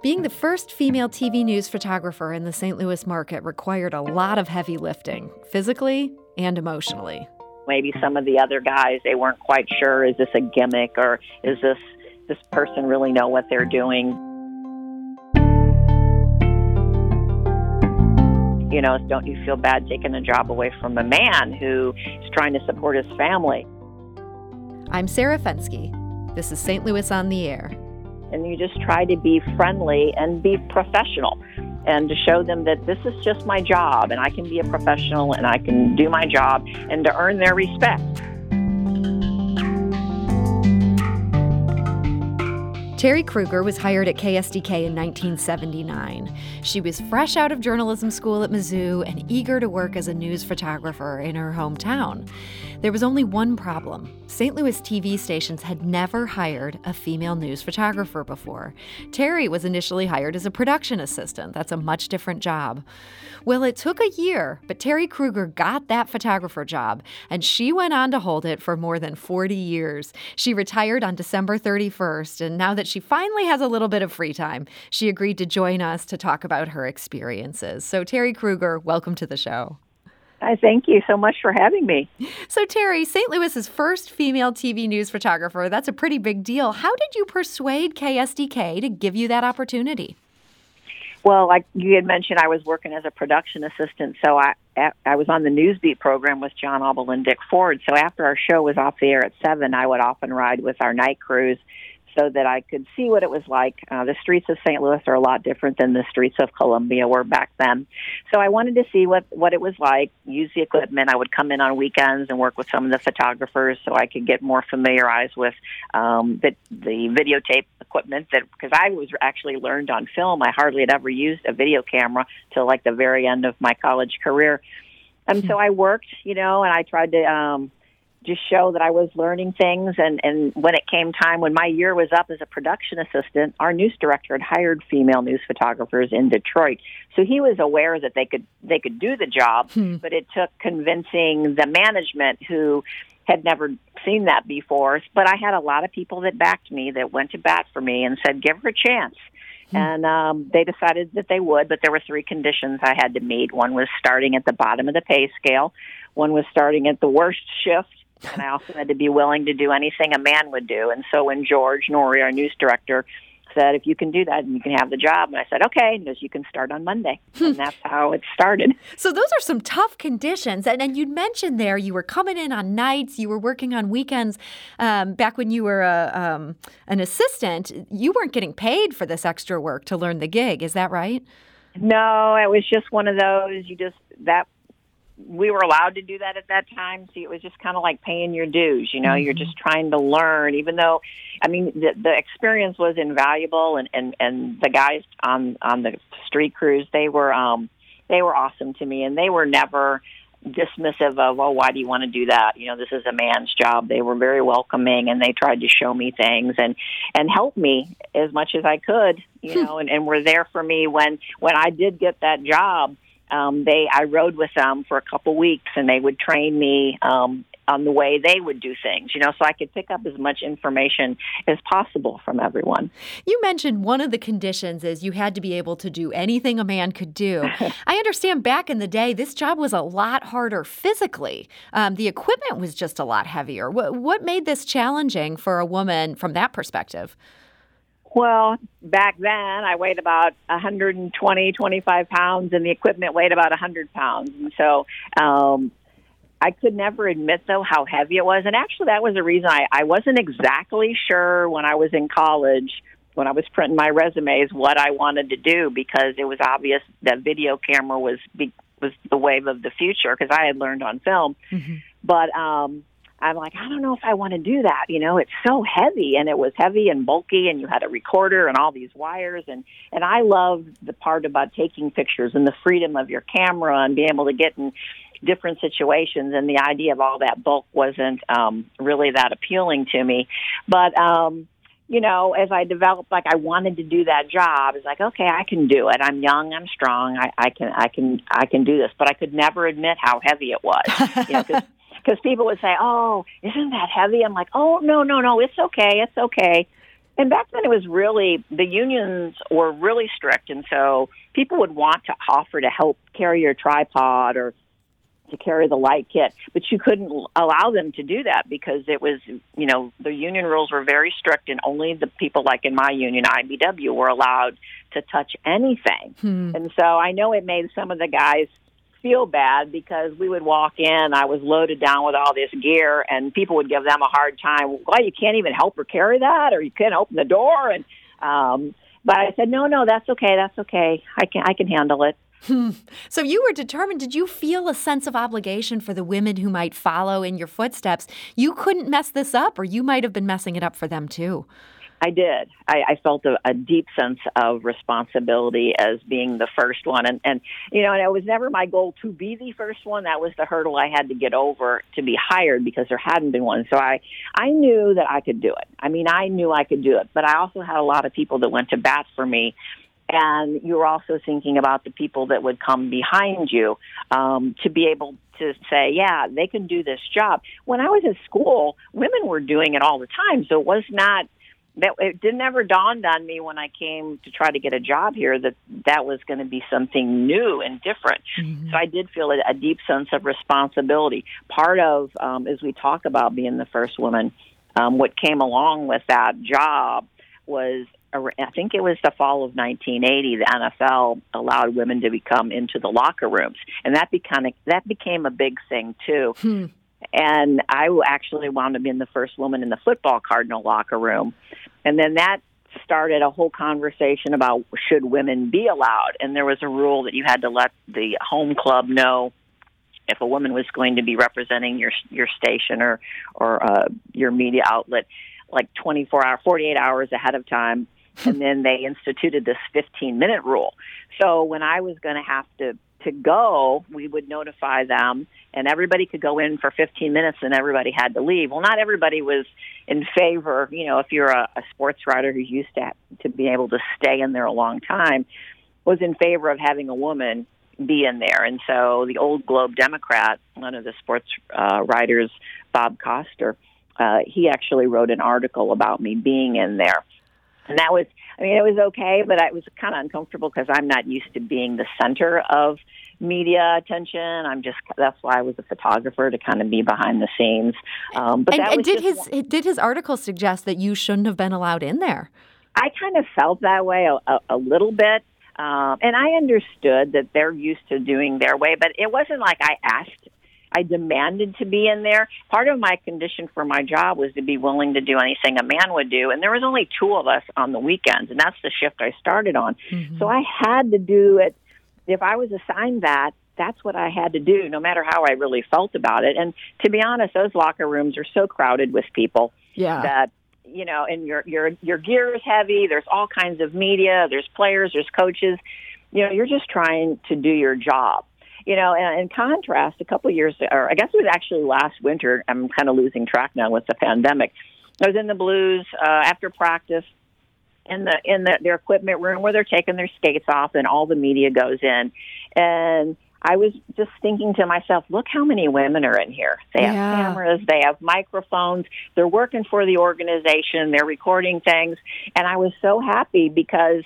Being the first female TV news photographer in the St. Louis market required a lot of heavy lifting, physically and emotionally. Maybe some of the other guys, they weren't quite sure is this a gimmick or is this this person really know what they're doing? You know, don't you feel bad taking a job away from a man who is trying to support his family? I'm Sarah Fenske. This is St. Louis on the Air and you just try to be friendly and be professional and to show them that this is just my job and I can be a professional and I can do my job and to earn their respect. Terry Kruger was hired at KSDK in 1979. She was fresh out of journalism school at Mizzou and eager to work as a news photographer in her hometown. There was only one problem St. Louis TV stations had never hired a female news photographer before. Terry was initially hired as a production assistant. That's a much different job. Well, it took a year, but Terry Kruger got that photographer job, and she went on to hold it for more than 40 years. She retired on December 31st, and now that she finally has a little bit of free time, she agreed to join us to talk about her experiences. So, Terry Kruger, welcome to the show. I thank you so much for having me. So, Terry, St. Louis's first female TV news photographer, that's a pretty big deal. How did you persuade KSDK to give you that opportunity? Well, like you had mentioned, I was working as a production assistant, so I I was on the Newsbeat program with John Auble and Dick Ford. So after our show was off the air at seven, I would often ride with our night crews so that I could see what it was like. Uh, the streets of St. Louis are a lot different than the streets of Columbia were back then. So I wanted to see what, what it was like, use the equipment. I would come in on weekends and work with some of the photographers so I could get more familiarized with um, the, the videotape equipment that, because I was actually learned on film. I hardly had ever used a video camera till like the very end of my college career. And so I worked, you know, and I tried to, um, just show that I was learning things. And, and when it came time, when my year was up as a production assistant, our news director had hired female news photographers in Detroit. So he was aware that they could they could do the job, hmm. but it took convincing the management who had never seen that before. But I had a lot of people that backed me, that went to bat for me, and said, "Give her a chance." Hmm. And um, they decided that they would, but there were three conditions I had to meet. One was starting at the bottom of the pay scale. One was starting at the worst shift, and I also had to be willing to do anything a man would do. And so when George Noory, our news director, said, if you can do that, and you can have the job. And I said, okay, because you can start on Monday. And that's how it started. So those are some tough conditions. And, and you mentioned there you were coming in on nights, you were working on weekends. Um, back when you were a, um, an assistant, you weren't getting paid for this extra work to learn the gig. Is that right? No, it was just one of those. You just, that we were allowed to do that at that time. So it was just kind of like paying your dues. You know, mm-hmm. you're just trying to learn, even though, I mean, the, the experience was invaluable, and and and the guys on on the street crews, they were um they were awesome to me, and they were never dismissive of oh why do you want to do that you know this is a man's job they were very welcoming and they tried to show me things and and help me as much as i could you hmm. know and, and were there for me when when i did get that job um, they I rode with them for a couple weeks, and they would train me um, on the way they would do things, you know, so I could pick up as much information as possible from everyone. You mentioned one of the conditions is you had to be able to do anything a man could do. I understand back in the day, this job was a lot harder physically. Um, the equipment was just a lot heavier. What, what made this challenging for a woman from that perspective? Well, back then I weighed about 120, 25 pounds, and the equipment weighed about 100 pounds. And so um, I could never admit, though, how heavy it was. And actually, that was the reason I, I wasn't exactly sure when I was in college, when I was printing my resumes, what I wanted to do because it was obvious that video camera was be, was the wave of the future because I had learned on film. Mm-hmm. But um, I'm like, I don't know if I want to do that. You know, it's so heavy and it was heavy and bulky and you had a recorder and all these wires and and I love the part about taking pictures and the freedom of your camera and being able to get in different situations and the idea of all that bulk wasn't um really that appealing to me. But um you know, as I developed, like I wanted to do that job, it's like, okay, I can do it. I'm young, I'm strong, I, I can, I can, I can do this. But I could never admit how heavy it was, you know, because people would say, "Oh, isn't that heavy?" I'm like, "Oh, no, no, no, it's okay, it's okay." and back then it was really the unions were really strict, and so people would want to offer to help carry your tripod or to carry the light kit, but you couldn't allow them to do that because it was, you know, the union rules were very strict, and only the people like in my union, IBW, were allowed to touch anything. Hmm. And so I know it made some of the guys feel bad because we would walk in, I was loaded down with all this gear, and people would give them a hard time. Well, you can't even help her carry that, or you can't open the door, and um, but I said, no, no, that's okay, that's okay. I can I can handle it. Hmm. So you were determined. Did you feel a sense of obligation for the women who might follow in your footsteps? You couldn't mess this up, or you might have been messing it up for them too. I did. I, I felt a, a deep sense of responsibility as being the first one, and and you know, and it was never my goal to be the first one. That was the hurdle I had to get over to be hired because there hadn't been one. So I I knew that I could do it. I mean, I knew I could do it, but I also had a lot of people that went to bat for me and you're also thinking about the people that would come behind you um, to be able to say, yeah, they can do this job. When I was in school, women were doing it all the time, so it was not that it didn't ever dawned on me when I came to try to get a job here that that was going to be something new and different. Mm-hmm. So I did feel a, a deep sense of responsibility. Part of, um, as we talk about being the first woman, um, what came along with that job was I think it was the fall of 1980. The NFL allowed women to become into the locker rooms, and that became that became a big thing too. Hmm. And I actually wound up being the first woman in the football Cardinal locker room, and then that started a whole conversation about should women be allowed. And there was a rule that you had to let the home club know if a woman was going to be representing your your station or or uh, your media outlet like 24 hour 48 hours ahead of time and then they instituted this 15 minute rule. So when I was going to have to to go, we would notify them, and everybody could go in for 15 minutes, and everybody had to leave. Well, not everybody was in favor. You know, if you're a, a sports writer who's used to to be able to stay in there a long time, was in favor of having a woman be in there. And so the old Globe Democrat, one of the sports uh, writers, Bob Coster, uh, he actually wrote an article about me being in there and that was I mean it was okay, but I was kind of uncomfortable because I'm not used to being the center of media attention. I'm just that's why I was a photographer to kind of be behind the scenes. Um, but and, and did his one. did his article suggest that you shouldn't have been allowed in there? I kind of felt that way a, a, a little bit. Um, and I understood that they're used to doing their way, but it wasn't like I asked I demanded to be in there. Part of my condition for my job was to be willing to do anything a man would do, and there was only two of us on the weekends, and that's the shift I started on. Mm-hmm. So I had to do it. If I was assigned that, that's what I had to do, no matter how I really felt about it. And to be honest, those locker rooms are so crowded with people yeah. that you know, and your your your gear is heavy. There's all kinds of media. There's players. There's coaches. You know, you're just trying to do your job you know, and in contrast, a couple of years, or I guess it was actually last winter. I'm kind of losing track now with the pandemic. I was in the Blues uh, after practice in the in the, their equipment room where they're taking their skates off, and all the media goes in, and I was just thinking to myself, look how many women are in here. They have yeah. cameras, they have microphones, they're working for the organization, they're recording things. And I was so happy because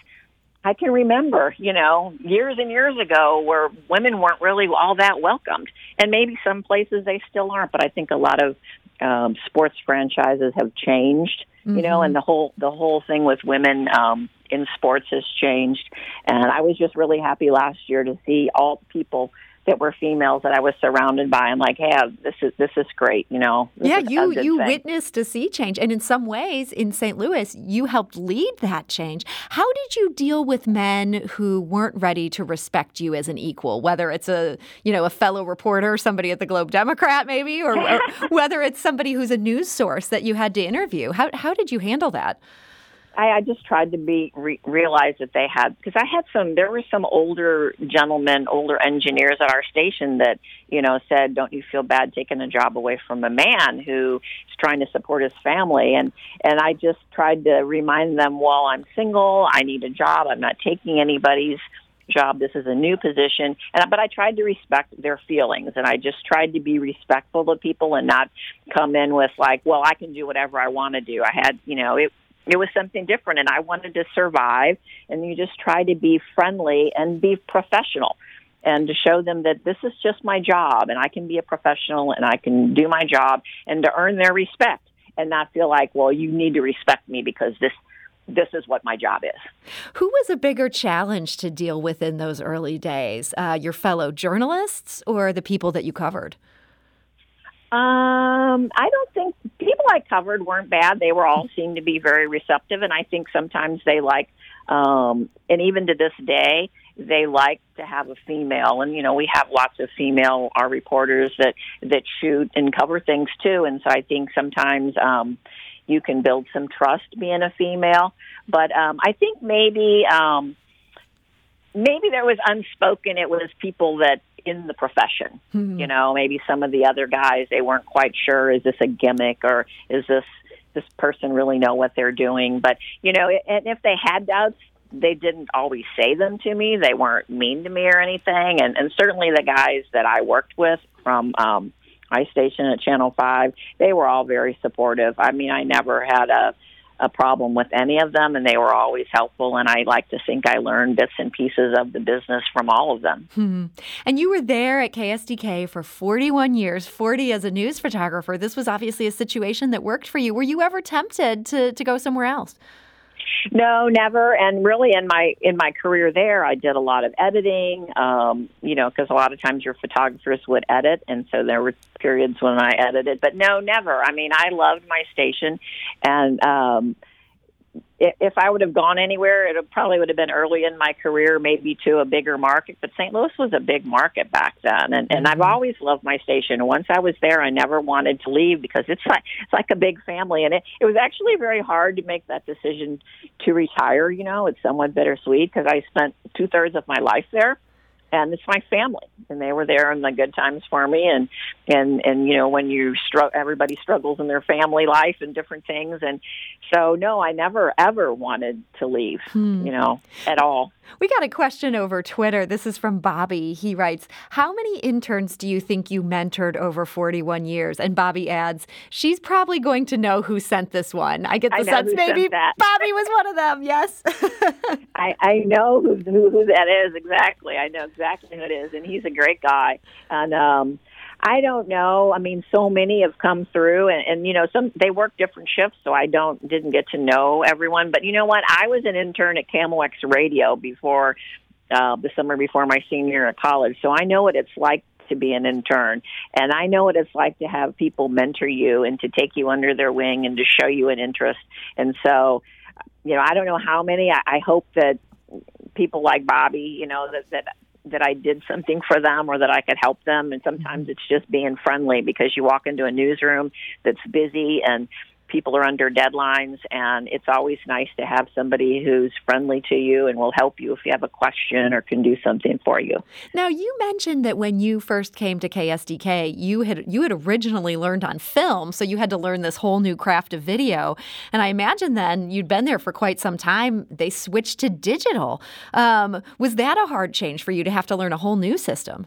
I can remember, you know, years and years ago where women weren't really all that welcomed. And maybe some places they still aren't, but I think a lot of um, sports franchises have changed, mm-hmm. you know, mm-hmm. and the whole the whole thing with women um, in sports has changed. And I was just really happy last year to see all the people that were females that I was surrounded by. I'm like, hey, this is this is great, you know. yeah, you you thing. witnessed a sea change, and in some ways, in St. Louis, you helped lead that change. How did you deal with men who weren't ready to respect you as an equal, whether it's a you know a fellow reporter, somebody at the Globe Democrat, maybe, or, or whether it's somebody who's a news source that you had to interview? How how did you handle that? I, I just tried to be re- realize that they had because I had some. There were some older gentlemen, older engineers at our station that you know said, "Don't you feel bad taking a job away from a man who is trying to support his family?" And and I just tried to remind them, "Well, I'm single. I need a job. I'm not taking anybody's." job. This is a new position, and but I tried to respect their feelings, and I just tried to be respectful to people and not come in with like, well, I can do whatever I want to do. I had, you know, it it was something different, and I wanted to survive. And you just try to be friendly and be professional and to show them that this is just my job and I can be a professional and I can do my job and to earn their respect and not feel like, well, you need to respect me because this this is what my job is. Who was a bigger challenge to deal with in those early days? Uh, your fellow journalists or the people that you covered? Um, I don't think people I covered weren't bad. They were all seemed to be very receptive, and I think sometimes they like, um, and even to this day, they like to have a female. And you know we have lots of female our reporters that that shoot and cover things too. And so i think sometimes um you can build some trust being a female. But um i think maybe um maybe there was unspoken. It was people that in the profession mm-hmm. you know maybe some of the other guys they weren't quite sure is this a gimmick or is this this person really know what they're doing but you know and if they had doubts they didn't always say them to me. They weren't mean to me or anything. And, and certainly the guys that I worked with from um, my station at Channel 5, they were all very supportive. I mean, I never had a, a problem with any of them, and they were always helpful. And I like to think I learned bits and pieces of the business from all of them. Hmm. And you were there at KSDK for 41 years, 40 as a news photographer. This was obviously a situation that worked for you. Were you ever tempted to, to go somewhere else? No, never. And really, in my in my career there, I did a lot of editing. Um, you know, because a lot of times your photographers would edit, and so there were periods when I edited. But no, never. I mean, I loved my station, and um, if I would have gone anywhere, it probably would have been early in my career, maybe to a bigger market. But St. Louis was a big market back then, and, and I've mm-hmm. always loved my station. Once I was there, I never wanted to leave because it's like it's like a big family, and it it was actually very hard to make that decision to retire. You know, it's somewhat bittersweet because I spent two thirds of my life there and it's my family and they were there in the good times for me and and and you know when you struggle everybody struggles in their family life and different things and so no i never ever wanted to leave hmm. you know at all we got a question over twitter. This is from bobby. He writes how many interns do you think you mentored over 41 years? And bobby adds she's probably going to know who sent this one. I get the I sense maybe bobby was one of them yes. I, I know who, who who that is exactly. I know exactly who it is and he's a great guy. And um I don't know. I mean, so many have come through, and, and you know, some they work different shifts, so I don't didn't get to know everyone. But you know what? I was an intern at KMOX Radio before uh, the summer before my senior year at college, so I know what it's like to be an intern, and I know what it's like to have people mentor you and to take you under their wing and to show you an interest. And so, you know, I don't know how many. I, I hope that people like Bobby, you know, that that that I did something for them or that I could help them. And sometimes mm-hmm. it's just being friendly because you walk into a newsroom that's busy and people are under deadlines and it's always nice to have somebody who's friendly to you and will help you if you have a question or can do something for you. Now you mentioned that when you first came to KSDK, you had you had originally learned on film, so you had to learn this whole new craft of video. And I imagine then you'd been there for quite some time. They switched to digital. Um, was that a hard change for you to have to learn a whole new system?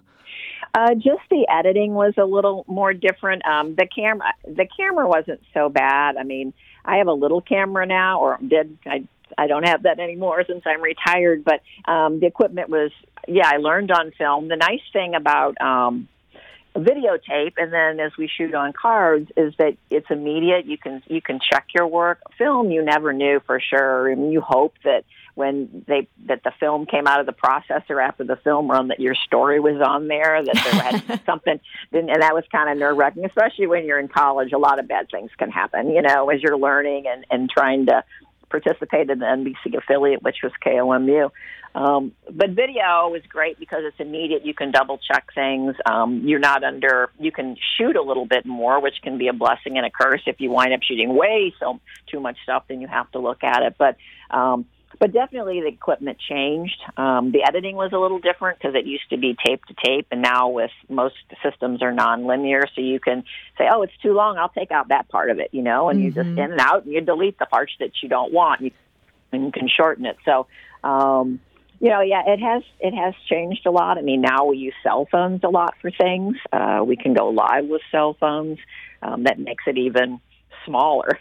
Uh, just the editing was a little more different. Um, the camera, the camera wasn't so bad. I mean, I have a little camera now, or did I? I don't have that anymore since I'm retired. But um, the equipment was, yeah, I learned on film. The nice thing about um, videotape, and then as we shoot on cards, is that it's immediate. You can you can check your work. Film, you never knew for sure, and you hope that when they that the film came out of the processor after the film run that your story was on there that there had something and that was kind of nerve wracking especially when you're in college a lot of bad things can happen you know as you're learning and and trying to participate in the NBC affiliate which was KOMU um, but video is great because it's immediate. You can double check things. Um, you're not under. You can shoot a little bit more, which can be a blessing and a curse. If you wind up shooting way so too much stuff, then you have to look at it. But um, but definitely the equipment changed. Um, the editing was a little different because it used to be tape to tape, and now with most systems are non-linear, so you can say, "Oh, it's too long. I'll take out that part of it," you know, and mm-hmm. you just mm-hmm. in and out, and you delete the parts that you don't want, and you, and you can shorten it. So. Um, you know, yeah, it has it has changed a lot. I mean, now we use cell phones a lot for things. Uh, we can go live with cell phones. Um, that makes it even smaller.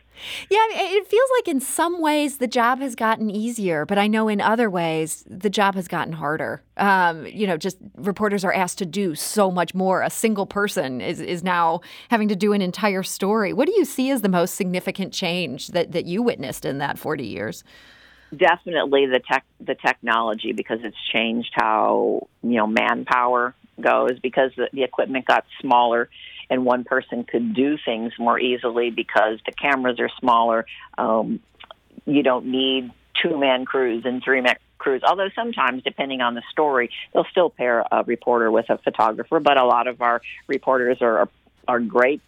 Yeah, it feels like in some ways the job has gotten easier, but I know in other ways the job has gotten harder. Um, you know, just reporters are asked to do so much more. A single person is, is now having to do an entire story. What do you see as the most significant change that, that you witnessed in that 40 years? Definitely the tech, the technology, because it's changed how you know manpower goes. Because the, the equipment got smaller, and one person could do things more easily because the cameras are smaller. Um, you don't need two man crews and three man crews. Although sometimes, depending on the story, they'll still pair a reporter with a photographer. But a lot of our reporters are are great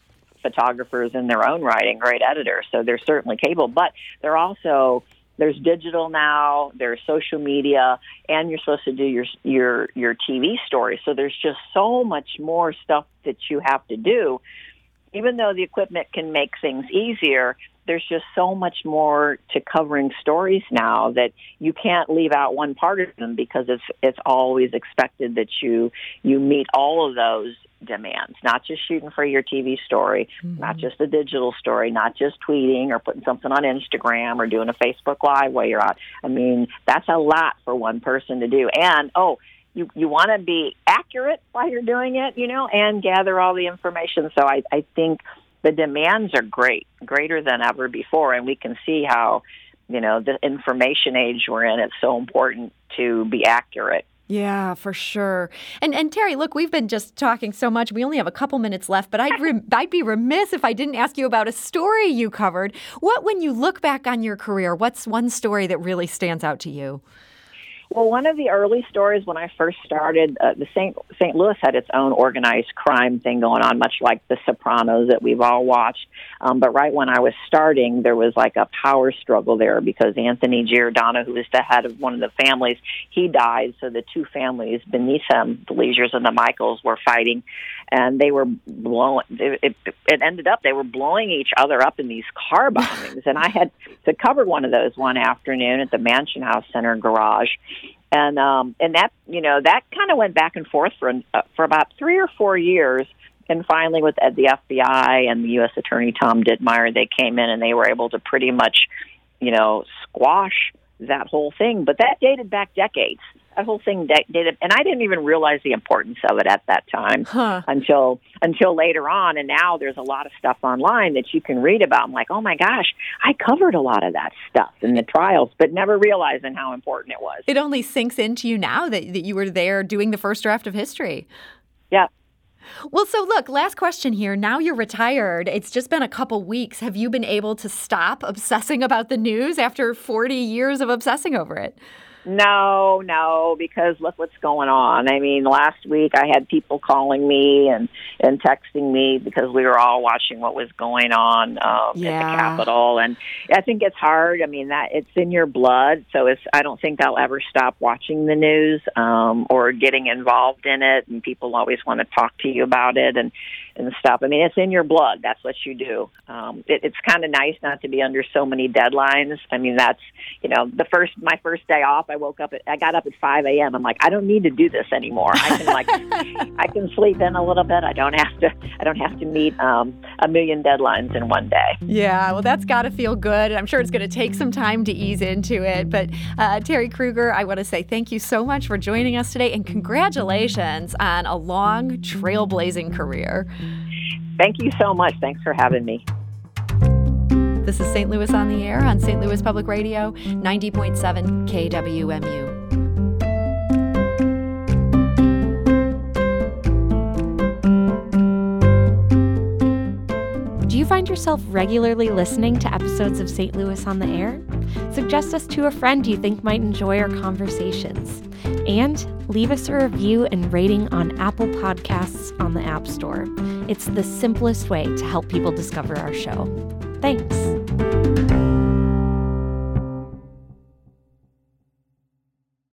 photographers in their own right and great editors, so they're certainly capable. But they're also there's digital now, there's social media, and you're supposed to do your your your TV story. So there's just so much more stuff that you have to do. Even though the equipment can make things easier, there's just so much more to covering stories now that you can't leave out one part of them because it's it's always expected that you you meet all of those demands, not just shooting for your TV story, mm-hmm. not just a digital story, not just tweeting or putting something on Instagram or doing a Facebook Live while you're out. I mean, that's a lot for one person to do. And, oh, you, you want to be accurate while you're doing it, you know, and gather all the information. So I, I think the demands are great, greater than ever before. And we can see how, you know, the information age we're in, it's so important to be accurate yeah, for sure. And and Terry, look, we've been just talking so much. We only have a couple minutes left, but I'd re- I'd be remiss if I didn't ask you about a story you covered. What when you look back on your career, what's one story that really stands out to you? Well, one of the early stories when I first started, uh, the St. St. Louis had its own organized crime thing going on, much like The Sopranos that we've all watched. Um, but right when I was starting, there was like a power struggle there because Anthony Giordano, who was the head of one of the families, he died. So the two families beneath him, the Leisures and the Michaels, were fighting, and they were blowing. It, it, it ended up they were blowing each other up in these car bombings, and I had to cover one of those one afternoon at the Mansion House Center garage and um, and that you know that kind of went back and forth for uh, for about three or four years. And finally, with uh, the FBI and the U.S. Attorney Tom Dittmeier, they came in and they were able to pretty much, you know, squash that whole thing. But that dated back decades that whole thing dated, and I didn't even realize the importance of it at that time huh. until until later on. And now there's a lot of stuff online that you can read about. I'm like, oh my gosh, I covered a lot of that stuff in the trials, but never realizing how important it was. It only sinks into you now that, that you were there doing the first draft of history. Yeah. Well, so look, last question here. Now you're retired. It's just been a couple weeks. Have you been able to stop obsessing about the news after 40 years of obsessing over it? No, no, because look what's going on. I mean, last week I had people calling me and and texting me because we were all watching what was going on um, yeah. at the Capitol, and I think it's hard. I mean, that it's in your blood, so it's. I don't think I'll ever stop watching the news um, or getting involved in it, and people always want to talk to you about it and and stuff. I mean, it's in your blood. That's what you do. Um, it, it's kind of nice not to be under so many deadlines. I mean, that's you know, the first my first day off. I woke up at I got up at 5 a.m. I'm like, I don't need to do this anymore. I can like I can sleep in a little bit. I don't have to I don't have to meet um, a million deadlines in one day. Yeah, well, that's got to feel good. I'm sure it's going to take some time to ease into it. But uh, Terry Kruger, I want to say thank you so much for joining us today, and congratulations on a long, trailblazing career. Thank you so much. Thanks for having me. This is St. Louis on the Air on St. Louis Public Radio, 90.7 KWMU. Do you find yourself regularly listening to episodes of St. Louis on the Air? Suggest us to a friend you think might enjoy our conversations. And leave us a review and rating on Apple Podcasts on the App Store. It's the simplest way to help people discover our show. Thanks.